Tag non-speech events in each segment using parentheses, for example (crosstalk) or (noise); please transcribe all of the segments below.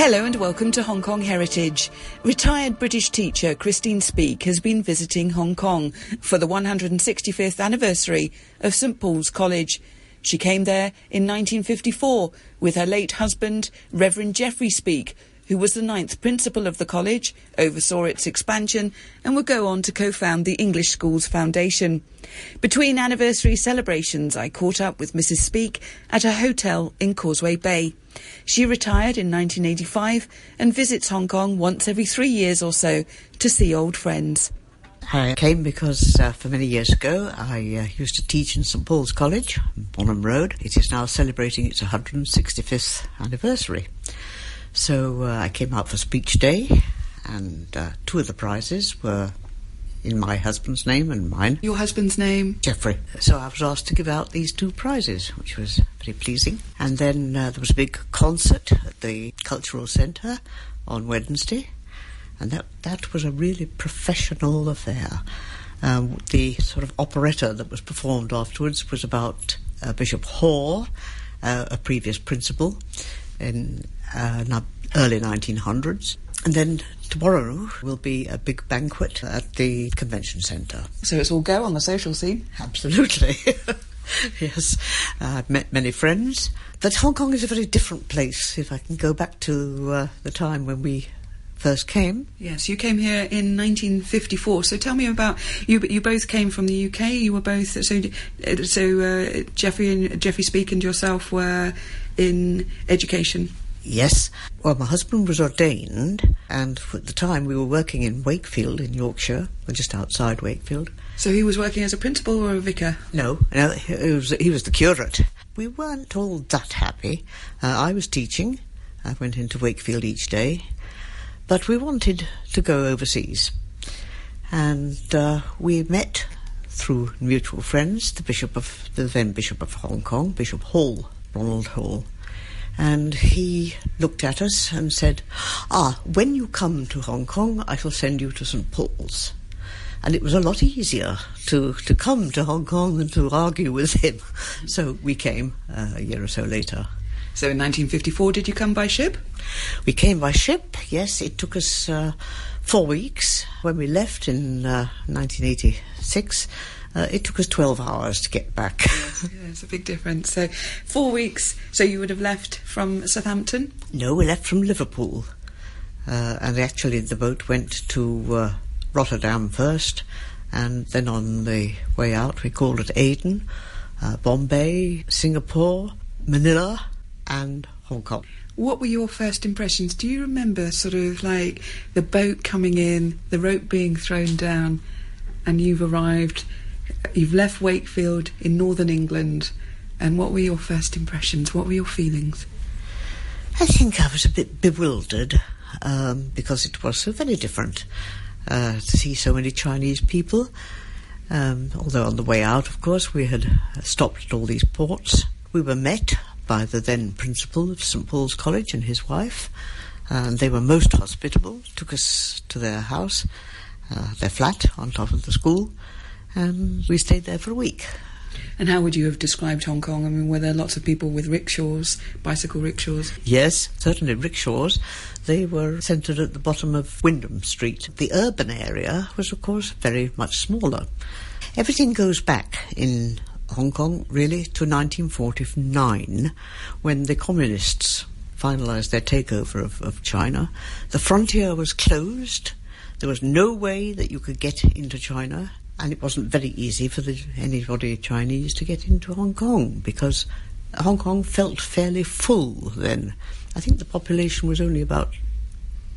Hello and welcome to Hong Kong Heritage. Retired British teacher Christine Speak has been visiting Hong Kong for the 165th anniversary of St Paul's College. She came there in 1954 with her late husband, Reverend Geoffrey Speak, who was the ninth principal of the college, oversaw its expansion, and would go on to co found the English Schools Foundation. Between anniversary celebrations, I caught up with Mrs. Speak at a hotel in Causeway Bay. She retired in 1985 and visits Hong Kong once every three years or so to see old friends. I came because uh, for many years ago I uh, used to teach in St Paul's College, Bonham Road. It is now celebrating its 165th anniversary. So uh, I came out for speech day, and uh, two of the prizes were in my husband's name and mine. Your husband's name? Geoffrey. So I was asked to give out these two prizes, which was very pleasing. And then uh, there was a big concert at the Cultural Centre on Wednesday, and that, that was a really professional affair. Um, the sort of operetta that was performed afterwards was about uh, Bishop Hall, uh, a previous principal in uh, early 1900s. And then tomorrow will be a big banquet at the convention centre. So it's all go on the social scene? Absolutely. (laughs) yes, I've met many friends. But Hong Kong is a very different place. If I can go back to uh, the time when we first came. Yes, you came here in 1954. So tell me about you. You both came from the UK. You were both so so uh, Geoffrey and Geoffrey Speak and yourself were in education. Yes. Well, my husband was ordained, and at the time we were working in Wakefield in Yorkshire, or just outside Wakefield. So he was working as a principal or a vicar? No, no, he was, he was the curate. We weren't all that happy. Uh, I was teaching. I went into Wakefield each day, but we wanted to go overseas, and uh, we met through mutual friends, the Bishop of the then Bishop of Hong Kong, Bishop Hall, Ronald Hall and he looked at us and said, Ah, when you come to Hong Kong, I shall send you to St. Paul's. And it was a lot easier to, to come to Hong Kong than to argue with him. (laughs) So we came uh, a year or so later. So in 1954, did you come by ship? We came by ship, yes. It took us uh, four weeks. When we left in uh, 1986, uh, it took us 12 hours to get back. yes, yeah, it's a big difference. So, four weeks. So, you would have left from Southampton? No, we left from Liverpool. Uh, and actually, the boat went to uh, Rotterdam first, and then on the way out, we called at Aden, uh, Bombay, Singapore, Manila, and Hong Kong. What were your first impressions? Do you remember sort of like the boat coming in, the rope being thrown down, and you've arrived You've left Wakefield in northern England, and what were your first impressions? What were your feelings? I think I was a bit bewildered um, because it was so very different uh, to see so many Chinese people. Um, although on the way out, of course, we had stopped at all these ports. We were met by the then principal of St Paul's College and his wife, and they were most hospitable. Took us to their house, uh, their flat on top of the school, and we stayed there for a week. And how would you have described Hong Kong? I mean, were there lots of people with rickshaws, bicycle rickshaws? Yes, certainly rickshaws. They were centred at the bottom of Wyndham Street. The urban area was, of course, very much smaller. Everything goes back in Hong Kong, really, to 1949, when the communists finalised their takeover of, of China. The frontier was closed. There was no way that you could get into China and it wasn't very easy for the, anybody Chinese to get into Hong Kong because Hong Kong felt fairly full then. I think the population was only about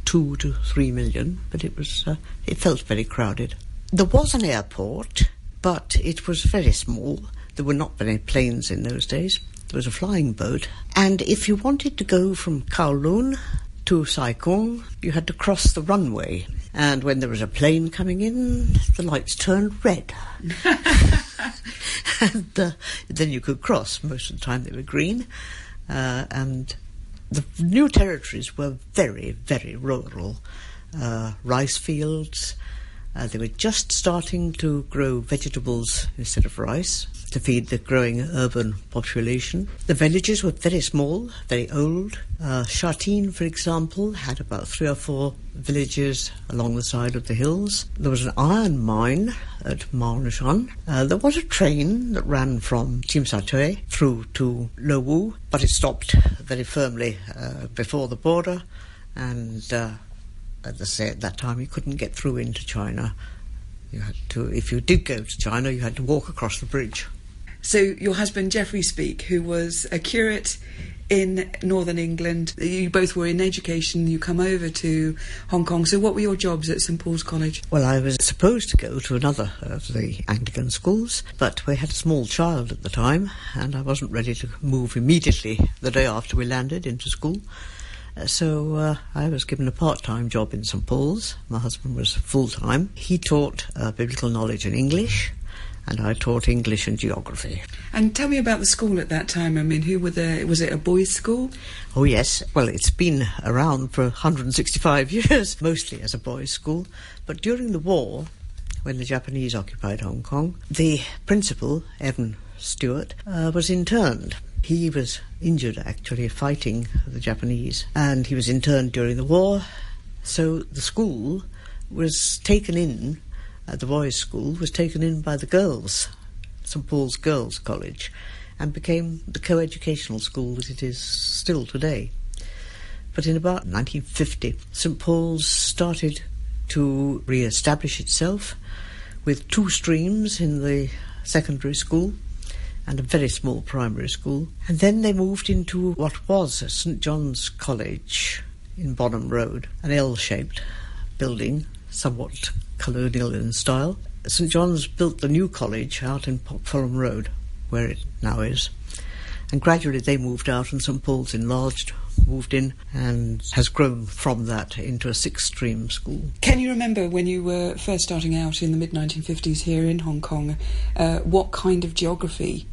two to three million, but it was uh, it felt very crowded. There was an airport, but it was very small. There were not many planes in those days. There was a flying boat, and if you wanted to go from Kowloon to Sai Kung, you had to cross the runway and when there was a plane coming in, the lights turned red. (laughs) and uh, then you could cross. Most of the time they were green. Uh, and the new territories were very, very rural. Uh, rice fields, Uh, they were just starting to grow vegetables instead of rice to feed the growing urban population. The villages were very small, very old. Uh, Sha Tin, for example, had about three or four villages along the side of the hills. There was an iron mine at Ma On Shan. Uh, there was a train that ran from Tsui through to Lo Wu, but it stopped very firmly uh, before the border and I say, at that time you couldn't get through into China. You had to, if you did go to China, you had to walk across the bridge. So your husband Geoffrey Speak, who was a curate in northern England, you both were in education. You come over to Hong Kong. So what were your jobs at St Paul's College? Well, I was supposed to go to another of the Anglican schools, but we had a small child at the time, and I wasn't ready to move immediately the day after we landed into school. So uh, I was given a part-time job in St Paul's. My husband was full-time. He taught uh, biblical knowledge and English, and I taught English and geography. And tell me about the school at that time. I mean, who were there? Was it a boys' school? Oh yes. Well, it's been around for 165 (laughs) years, mostly as a boys' school. But during the war, when the Japanese occupied Hong Kong, the principal, Evan Stewart, uh, was interned he was injured actually fighting the Japanese, and he was interned during the war. So the school was taken in, uh, the boys' school was taken in by the girls, St Paul's Girls' College, and became the co-educational school that it is still today. But in about 1950, St Paul's started to re-establish itself with two streams in the secondary school and a very small primary school. And then they moved into what was St John's College in Bonham Road, an L-shaped building, somewhat colonial in style. St John's built the new college out in Fulham Road, where it now is. And gradually they moved out and St Paul's enlarged, moved in, and has grown from that into a six stream school. Can you remember when you were first starting out in the mid 1950s here in Hong Kong, uh, what kind of geography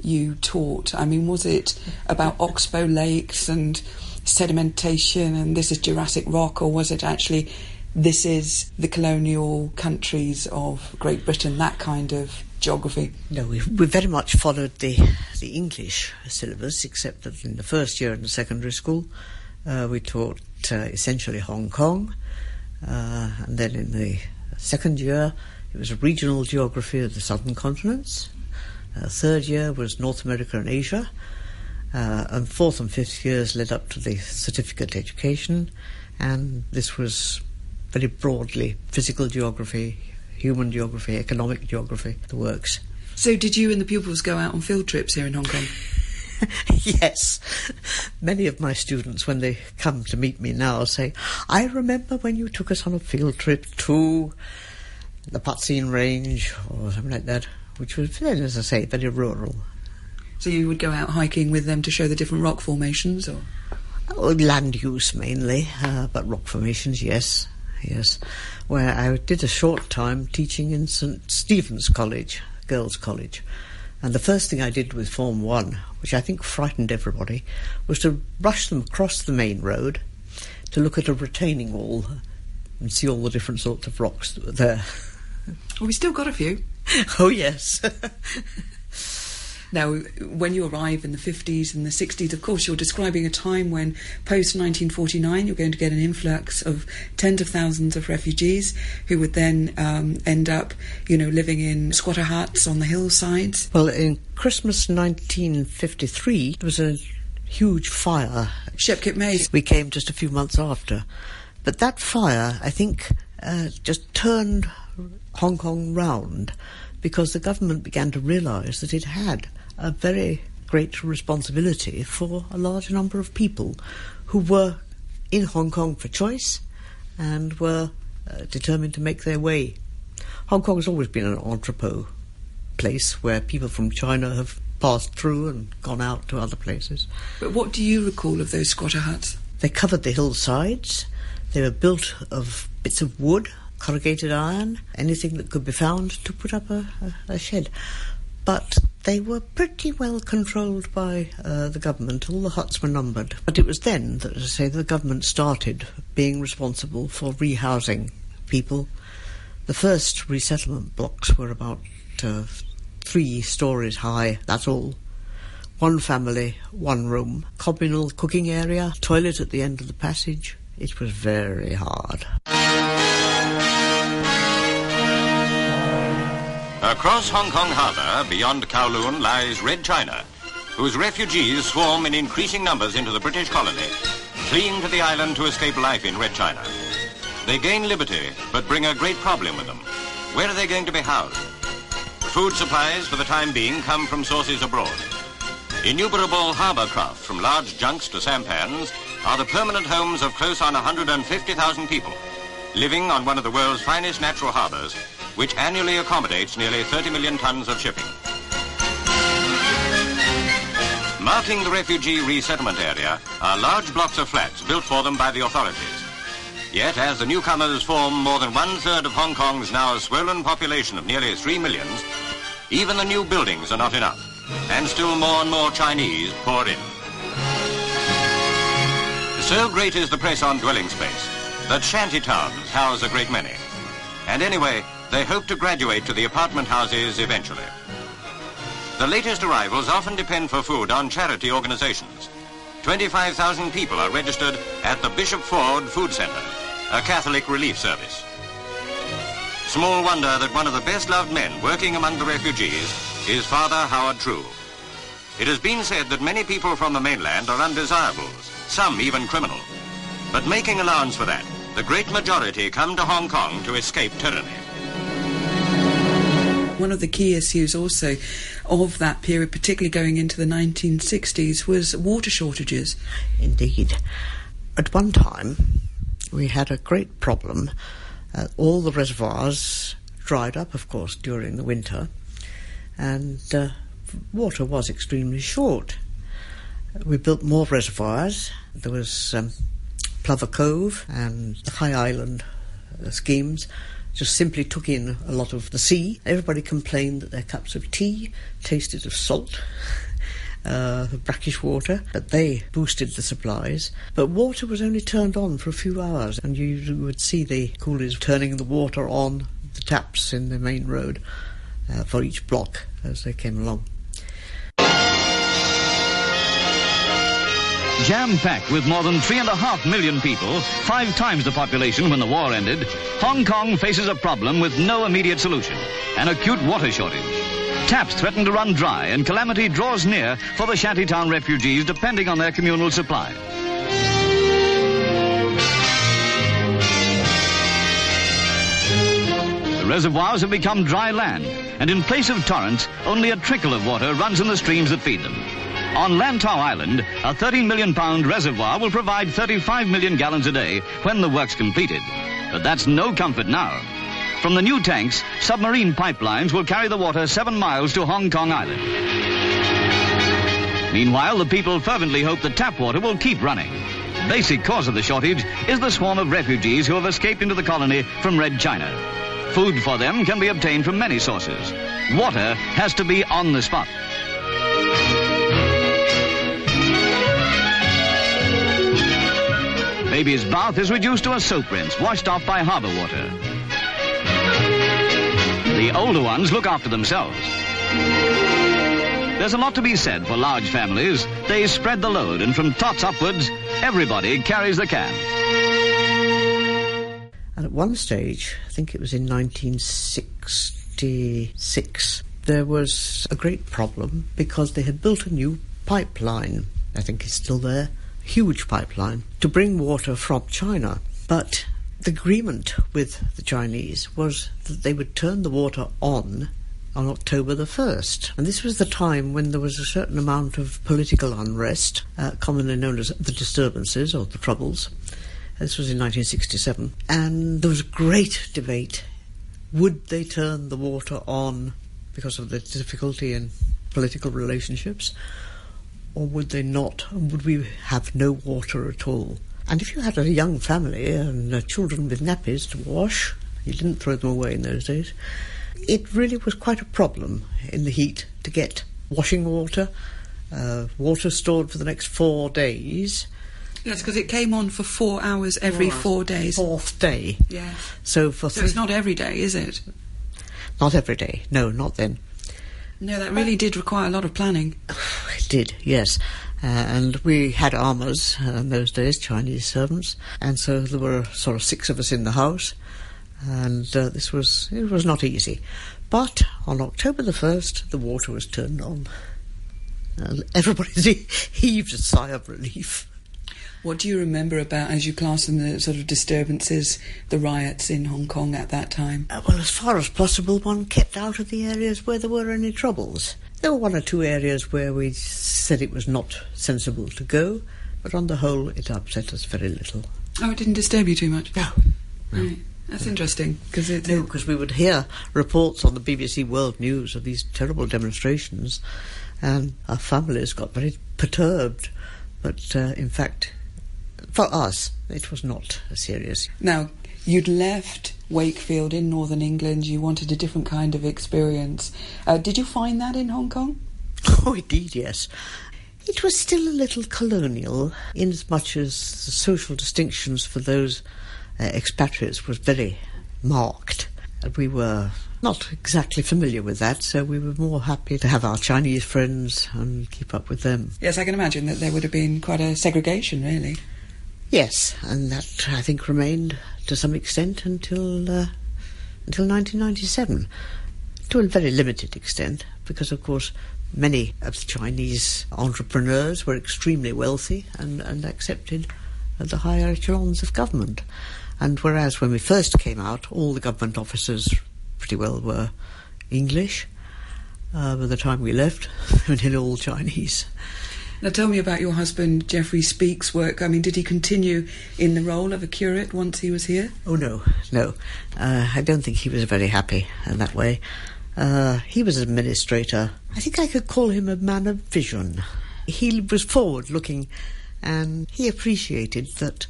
you taught? I mean, was it about oxbow lakes and sedimentation and this is Jurassic rock, or was it actually this is the colonial countries of Great Britain, that kind of geography? No, we, we very much followed the, the English syllabus, except that in the first year in the secondary school, uh, we taught uh, essentially Hong Kong, uh, and then in the second year, it was regional geography of the southern continents, uh, third year was North America and Asia. Uh, and fourth and fifth years led up to the certificate education, and this was very broadly physical geography, human geography, economic geography, the works. So, did you and the pupils go out on field trips here in Hong Kong? (laughs) yes. Many of my students, when they come to meet me now, say, I remember when you took us on a field trip to the Pat Sin Range or something like that which was, as I say, very rural. So you would go out hiking with them to show the different rock formations, or? Oh, land use mainly, uh, but rock formations, yes, yes. Where I did a short time teaching in St Stephen's College, Girls' College. And the first thing I did with Form 1, which I think frightened everybody, was to rush them across the main road to look at a retaining wall and see all the different sorts of rocks that were there. Well, we still got a few. (laughs) oh, yes. (laughs) Now, when you arrive in the 50s and the 60s, of course, you're describing a time when, post 1949, you're going to get an influx of tens of thousands of refugees who would then um, end up, you know, living in squatter huts on the hillsides. Well, in Christmas 1953, there was a huge fire. Shek Kip Mei. We came just a few months after. But that fire, I think, uh, just turned Hong Kong round because the government began to realise that it had a very great responsibility for a large number of people who were in Hong Kong for choice and were uh, determined to make their way. Hong Kong has always been an entrepot place where people from China have passed through and gone out to other places. But what do you recall of those squatter huts? They covered the hillsides. They were built of bits of wood corrugated iron, anything that could be found to put up a, a, a shed. But they were pretty well controlled by uh, the government. All the huts were numbered. But it was then that, as I say, the government started being responsible for rehousing people. The first resettlement blocks were about uh, three stories high, that's all. One family, one room, communal cooking area, toilet at the end of the passage. It was very hard. Across Hong Kong Harbour, beyond Kowloon, lies Red China, whose refugees swarm in increasing numbers into the British colony, fleeing to the island to escape life in Red China. They gain liberty, but bring a great problem with them. Where are they going to be housed? Food supplies, for the time being, come from sources abroad. Innumerable harbour craft, from large junks to sampans, are the permanent homes of close on 150,000 people, living on one of the world's finest natural harbours, which annually accommodates nearly 30 million tons of shipping. Marking the refugee resettlement area are large blocks of flats built for them by the authorities. Yet, as the newcomers form more than one-third of Hong Kong's now swollen population of nearly three millions, even the new buildings are not enough, and still more and more Chinese pour in. So great is the press on dwelling space that shanty towns house a great many. And anyway, they hope to graduate to the apartment houses eventually. The latest arrivals often depend for food on charity organizations. 25,000 people are registered at the Bishop Ford Food Center, a Catholic relief service. Small wonder that one of the best-loved men working among the refugees is Father Howard True. It has been said that many people from the mainland are undesirables, some even criminal. But making allowance for that, the great majority come to Hong Kong to escape tyranny. One of the key issues also of that period, particularly going into the 1960s, was water shortages. Indeed. At one time, we had a great problem. Uh, all the reservoirs dried up, of course, during the winter, and uh, water was extremely short. We built more reservoirs. There was um, Plover Cove and the High Island uh, schemes just simply took in a lot of the sea. Everybody complained that their cups of tea tasted of salt. (laughs) Uh, brackish water, but they boosted the supplies. But water was only turned on for a few hours, and you would see the coolies turning the water on the taps in the main road uh, for each block as they came along. Jam-packed with more than three and a half million people, five times the population when the war ended, Hong Kong faces a problem with no immediate solution, an acute water shortage. Taps threaten to run dry and calamity draws near for the shantytown refugees depending on their communal supply. The reservoirs have become dry land, and in place of torrents, only a trickle of water runs in the streams that feed them. On Lantau Island, a 13 million pound reservoir will provide 35 million gallons a day when the work's completed. But that's no comfort now. From the new tanks, submarine pipelines will carry the water seven miles to Hong Kong Island. Meanwhile, the people fervently hope the tap water will keep running. The Basic cause of the shortage is the swarm of refugees who have escaped into the colony from Red China. Food for them can be obtained from many sources. Water has to be on the spot. Baby's bath is reduced to a soap rinse, washed off by harbour water. The older ones look after themselves. There's a lot to be said for large families. They spread the load, and from tots upwards, everybody carries the can. And at one stage, I think it was in 1966, there was a great problem because they had built a new pipeline. I think it's still there huge pipeline to bring water from China. But the agreement with the Chinese was that they would turn the water on on October the 1st. And this was the time when there was a certain amount of political unrest, uh, commonly known as the disturbances or the Troubles. This was in 1967. And there was a great debate. Would they turn the water on because of the difficulty in political relationships? Or would they not? Would we have no water at all? And if you had a young family and uh, children with nappies to wash, you didn't throw them away in those days, it really was quite a problem in the heat to get washing water, uh, water stored for the next four days, Yes, because it came on for four hours every Four four days. Fourth day. Yeah. So for So it's not every day, is it? not every day. No, not then. No, that really did require a lot of planning. (laughs) It did, yes. Uh, and we had amahs uh, in those days, Chinese servants, and so there were sort of six of us in the house, and uh, this was it was not easy. But on October the first, the water was turned on. And everybody (laughs) heaved a sigh of relief. What do you remember about, as you class them, the sort of disturbances, the riots in Hong Kong at that time? Uh, well, as far as possible, one kept out of the areas where there were any troubles. There were one or two areas where we said it was not sensible to go, but on the whole, it upset us very little. Oh, it didn't disturb you too much? No. Right. That's interesting, because it... No, because we would hear reports on the BBC World News of these terrible demonstrations, and our families got very perturbed. But uh, in fact, for us, it was not a serious. Now, you'd left Wakefield in northern England, you wanted a different kind of experience. Uh, did you find that in Hong Kong? (laughs) Oh, indeed, yes. It was still a little colonial, inasmuch as the social distinctions for those uh, expatriates was very marked. And we were not exactly familiar with that, so we were more happy to have our Chinese friends and keep up with them. Yes, I can imagine that there would have been quite a segregation, really. Yes, and that I think remained to some extent until uh, until 1997, to a very limited extent, because of course many of the Chinese entrepreneurs were extremely wealthy and, and accepted at the higher echelons of government. And whereas when we first came out, all the government officers pretty well were English, uh, by the time we left, (laughs) they were nearly all Chinese. Now, tell me about your husband, Geoffrey Speak's work. I mean, did he continue in the role of a curate once he was here? Oh no, no. Uh, I don't think he was very happy in that way. Uh, he was an administrator. I think I could call him a man of vision. He was forward looking and he appreciated that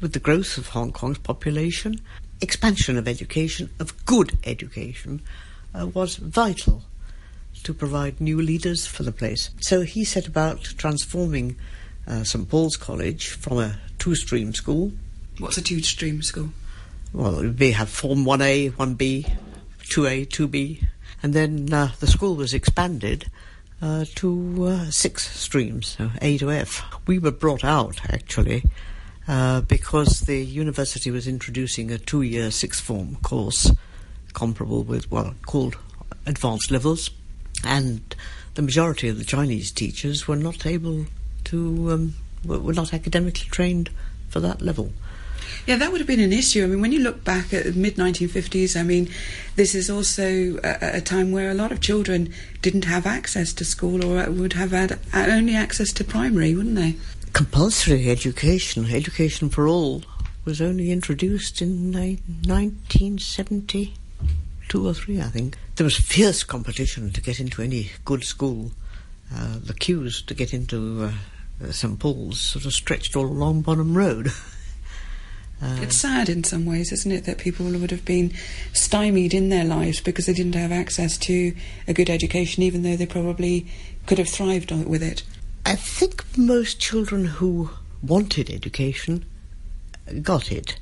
with the growth of Hong Kong's population, expansion of education, of good education, uh, was vital to provide new leaders for the place. So he set about transforming uh, St Paul's College from a two stream school What's a two-stream school? well, we have Form 1A, 1B, 2A, 2B, and then uh, the school was expanded uh, to uh, six streams, so A to F. We were brought out, actually, uh, because the university was introducing a two-year sixth form course comparable with, well, called advanced levels, and the majority of the Chinese teachers were not able to um, were not academically trained for that level. Yeah, that would have been an issue. I mean, when you look back at mid 1950s, I mean, this is also a, a, time where a lot of children didn't have access to school or uh, would have had only access to primary, wouldn't they? Compulsory education, education for all, was only introduced in uh, 1970 two or three, I think. There was fierce competition to get into any good school. Uh, the queues to get into uh, St Paul's sort of stretched all along Bonham Road. (laughs) Uh, it's sad in some ways, isn't it, that people would have been stymied in their lives because they didn't have access to a good education, even though they probably could have thrived on, with it. I think most children who wanted education got it.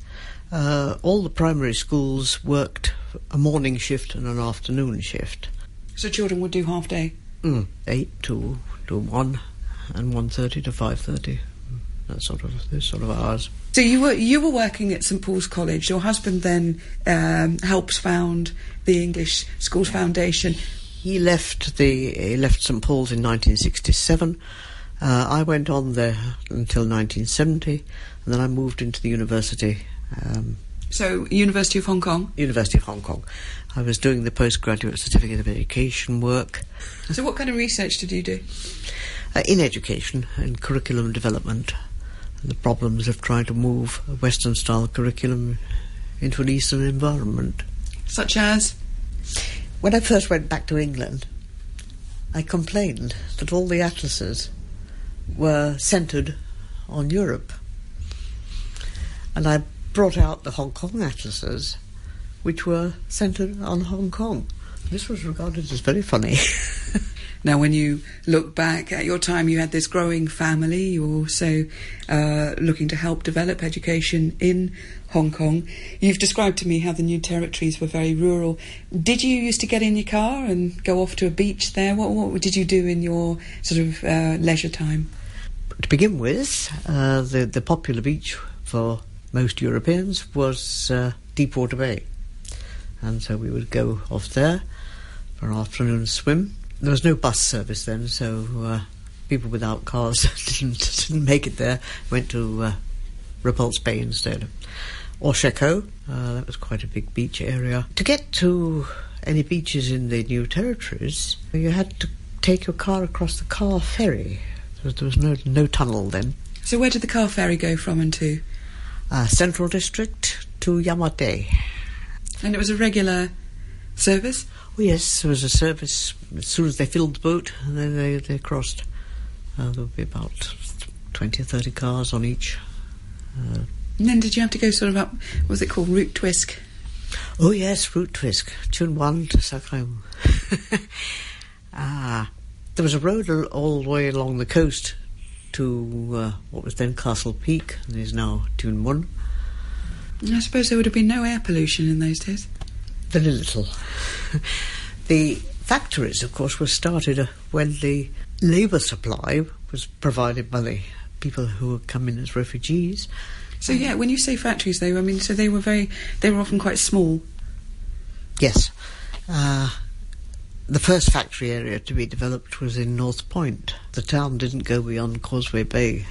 Uh, all the primary schools worked a morning shift and an afternoon shift. So children would do half day. Mm, eight to to one, and one thirty to five thirty. That sort of those sort of hours. So you were you were working at St Paul's College. Your husband then um, helps found the English Schools Foundation. He left the he left St Paul's in 1967. Uh, I went on there until 1970, and then I moved into the university, um, So University of Hong Kong. University of Hong Kong. I was doing the postgraduate certificate of education work So what kind of research did you do? uh, in education and curriculum development, and the problems of trying to move a Western style curriculum into an Eastern environment. Such as When I first went back to England, I complained that all the atlases were centred on Europe. And I brought out the Hong Kong atlases, which were centred on Hong Kong. This was regarded as very funny. (laughs) Now, when you look back at your time, you had this growing family. You were also uh, looking to help develop education in Hong Kong. You've described to me how the new territories were very rural. Did you used to get in your car and go off to a beach there? What, what did you do in your sort of uh, leisure time? To begin with, uh, the, the popular beach for most Europeans was uh, Deepwater Bay. And so we would go off there for an afternoon swim there was no bus service then, so uh, people without cars (laughs) didn't, didn't make it there. Went to uh, Repulse Bay instead. Or Shek-O, uh, that was quite a big beach area. To get to any beaches in the new territories, you had to take your car across the car ferry. There was, no, no tunnel then. So where did the car ferry go from and to? Uh, Central District to Yaumatei. And it was a regular service? Oh, yes, it was a service as soon as they filled the boat, and then they, they crossed. Uh, there would be about 20 or 30 cars on each. Uh, and then did you have to go sort of up, was it called, Route Twisk? Oh, yes, Route Twisk. Tsuen Wan to Sa (laughs) ah, there was a road all the way along the coast to uh, what was then Castle Peak, and is now Tuen Mun. I suppose there would have been no air pollution in those days. Very little. (laughs) the factories, of course, were started uh, when the labour supply was provided by the people who had come in as refugees. So yeah, when you say factories, though, I mean, so they were very, they were often quite small. Yes, uh, the first factory area to be developed was in North Point. The town didn't go beyond Causeway Bay,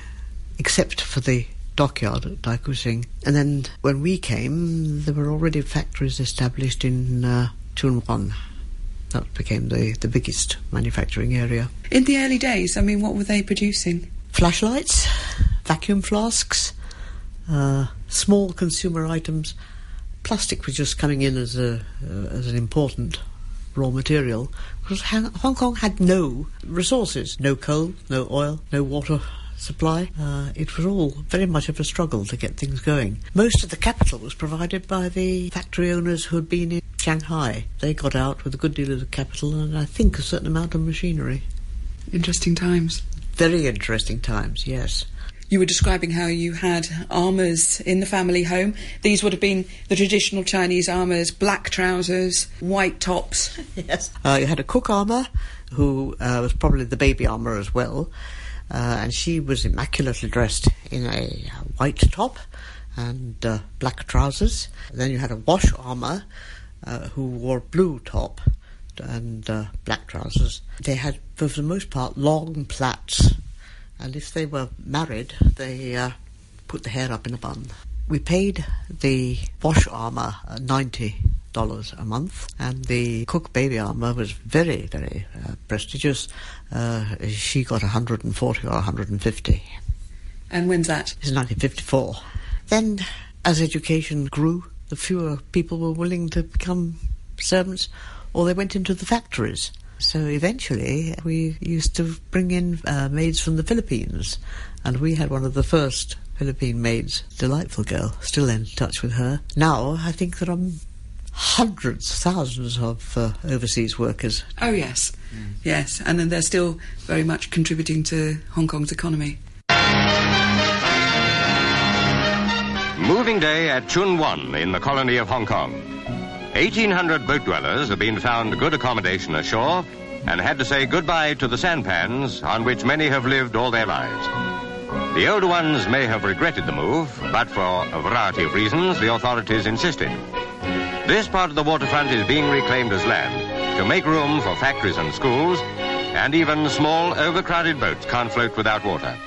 except for the dockyard at Tai Koo Shing. And then when we came, there were already factories established in uh, Tsuen That became the, the biggest manufacturing area. In the early days, I mean, what were they producing? Flashlights, vacuum flasks, uh, small consumer items. Plastic was just coming in as a uh, as an important raw material because Hong Kong had no resources, no coal, no oil, no water, supply. Uh, it was all very much of a struggle to get things going. Most of the capital was provided by the factory owners who had been in Shanghai. They got out with a good deal of the capital and I think a certain amount of machinery. Interesting times. Very interesting times, yes. You were describing how you had amahs in the family home. These would have been the traditional Chinese amahs black trousers, white tops. (laughs) yes. Uh, you had a cook amah, who uh, was probably the baby amah as well. Uh, and she was immaculately dressed in a white top and uh, black trousers. Then you had a wash amah uh, who wore blue top and uh, black trousers. They had, for the most part, long plaits, and if they were married, they uh, put the hair up in a bun. We paid the wash amah uh, ninety dollars a month, and the cook baby amah was very, very uh, prestigious. Uh, she got 140 or 150. And when's that? It's 1954. Then, as education grew, the fewer people were willing to become servants, or they went into the factories. So eventually, we used to bring in uh, maids from the Philippines, and we had one of the first Philippine maids, delightful girl, still in touch with her. Now, I think there are hundreds, thousands of uh, overseas workers. Oh, yes. Mm. Yes, and then they're still very much contributing to Hong Kong's economy. Moving day at Tsuen Wan in the colony of Hong Kong. 1,800 boat dwellers have been found good accommodation ashore and had to say goodbye to the sampans on which many have lived all their lives. The older ones may have regretted the move, but for a variety of reasons, the authorities insisted. This part of the waterfront is being reclaimed as land to make room for factories and schools, and even small, overcrowded boats can't float without water.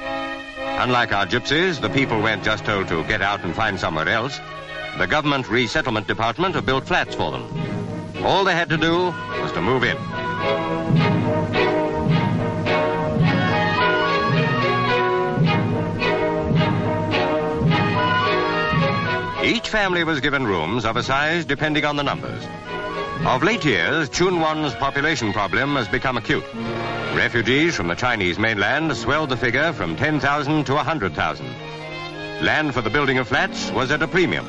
Unlike our gypsies, the people weren't just told to get out and find somewhere else. The government resettlement department have built flats for them. All they had to do was to move in. Each family was given rooms of a size depending on the numbers. Of late years, Tsuen Wan's population problem has become acute. Refugees from the Chinese mainland swelled the figure from 10,000 to 100,000. Land for the building of flats was at a premium,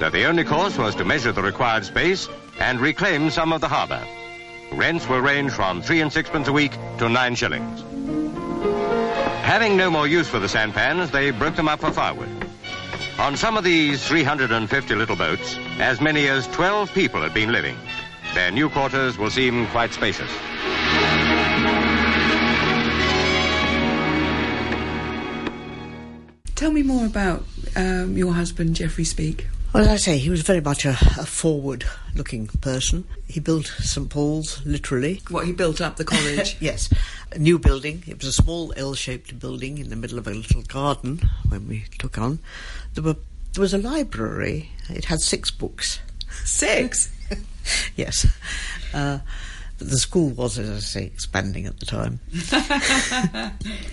so the only course was to measure the required space and reclaim some of the harbor. Rents will range from three and sixpence a week to nine shillings. Having no more use for the sampans, they broke them up for firewood. On some of these 350 little boats, as many as 12 people had been living. Their new quarters will seem quite spacious. Tell me more about um, your husband, Geoffrey Speak. Well, as I say, he was very much a, a forward-looking person. He built St Paul's, literally. What, he built up the college? (laughs) yes, a new building. It was a small L-shaped building in the middle of a little garden when we took on. There were there was a library. It had six books. Six? (laughs) yes. Uh, the school was, as I say, expanding at the time. (laughs)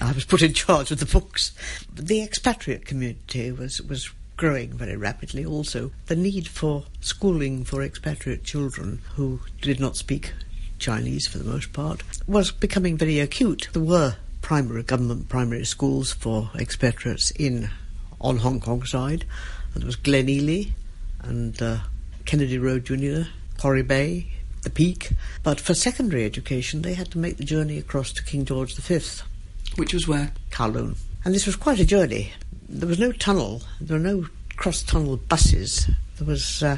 I was put in charge of the books. The expatriate community was, was growing very rapidly also. The need for schooling for expatriate children who did not speak Chinese for the most part was becoming very acute. There were primary government primary schools for expatriates in on Hong Kong side. And there was Glenealy and uh, Kennedy Road Junior, Quarry Bay, the Peak. But for secondary education, they had to make the journey across to King George V. Which was where? Kowloon. And this was quite a journey. There was no tunnel. There were no cross-tunnel buses. There was... Uh,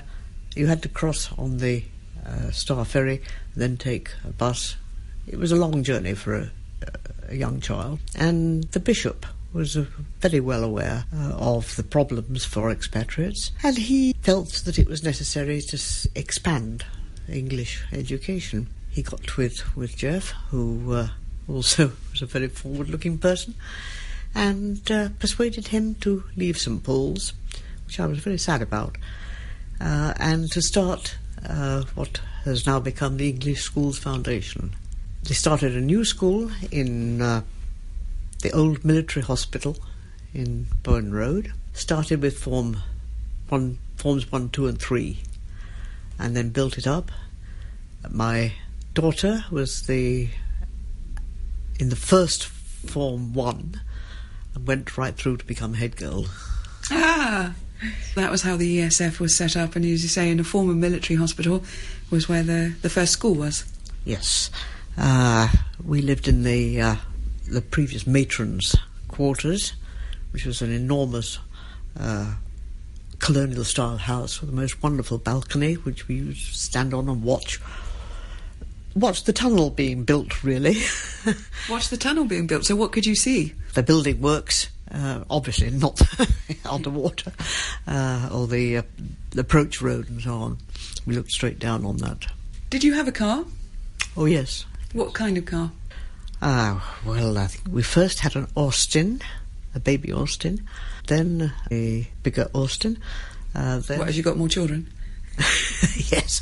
you had to cross on the uh, Star Ferry, then take a bus. It was a long journey for a, a young child. And the bishop was uh, very well aware uh, of the problems for expatriates, and he felt that it was necessary to s- expand English education. He got with, with Jeff, who uh, also (laughs) was a very forward looking person, and uh, persuaded him to leave St Paul's, which I was very sad about, uh, and to start uh, what has now become the English Schools Foundation. They started a new school in uh, the old military hospital in Bowen Road. Started with form one, forms one, two, and three, and then built it up. My daughter was the in the first form one, and went right through to become head girl. Ah! That was how the ESF was set up, and as you say, in a former military hospital was where the, the first school was. Yes, uh, we lived in the uh, the previous matron's quarters, which was an enormous uh, colonial style house with the most wonderful balcony, which we used to stand on and watch. Watch the tunnel being built, really. (laughs) Watch the tunnel being built. So, what could you see? The building works, uh, obviously not (laughs) underwater, uh, or the, uh, the approach road and so on. We looked straight down on that. Did you have a car? Oh, yes. What kind of car? Ah, well, I think we first had an Austin, a baby Austin, then a bigger Austin. Uh, then What, as you got more children? (laughs) yes,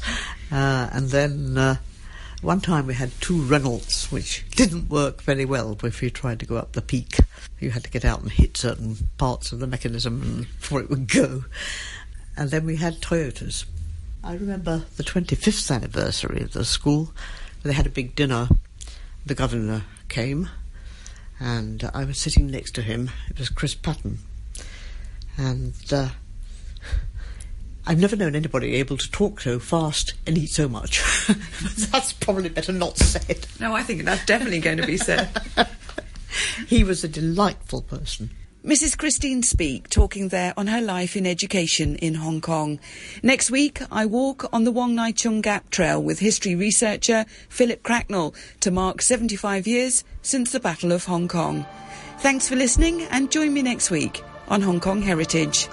uh, and then uh, one time we had two Renaults, which didn't work very well if you tried to go up the peak. You had to get out and hit certain parts of the mechanism before it would go. And then we had Toyotas. I remember the 25th anniversary of the school. They had a big dinner. The governor came, and I was sitting next to him. It was Chris Patten, and. Uh, I've never known anybody able to talk so fast and eat so much. (laughs) That's probably better not said. No, I think that's definitely going to be said. (laughs) He was a delightful person. Mrs. Christine Speak talking there on her life in education in Hong Kong. Next week, I walk on the Wong Nai Chung Gap Trail with history researcher Philip Cracknell to mark 75 years since the Battle of Hong Kong. Thanks for listening and join me next week on Hong Kong Heritage.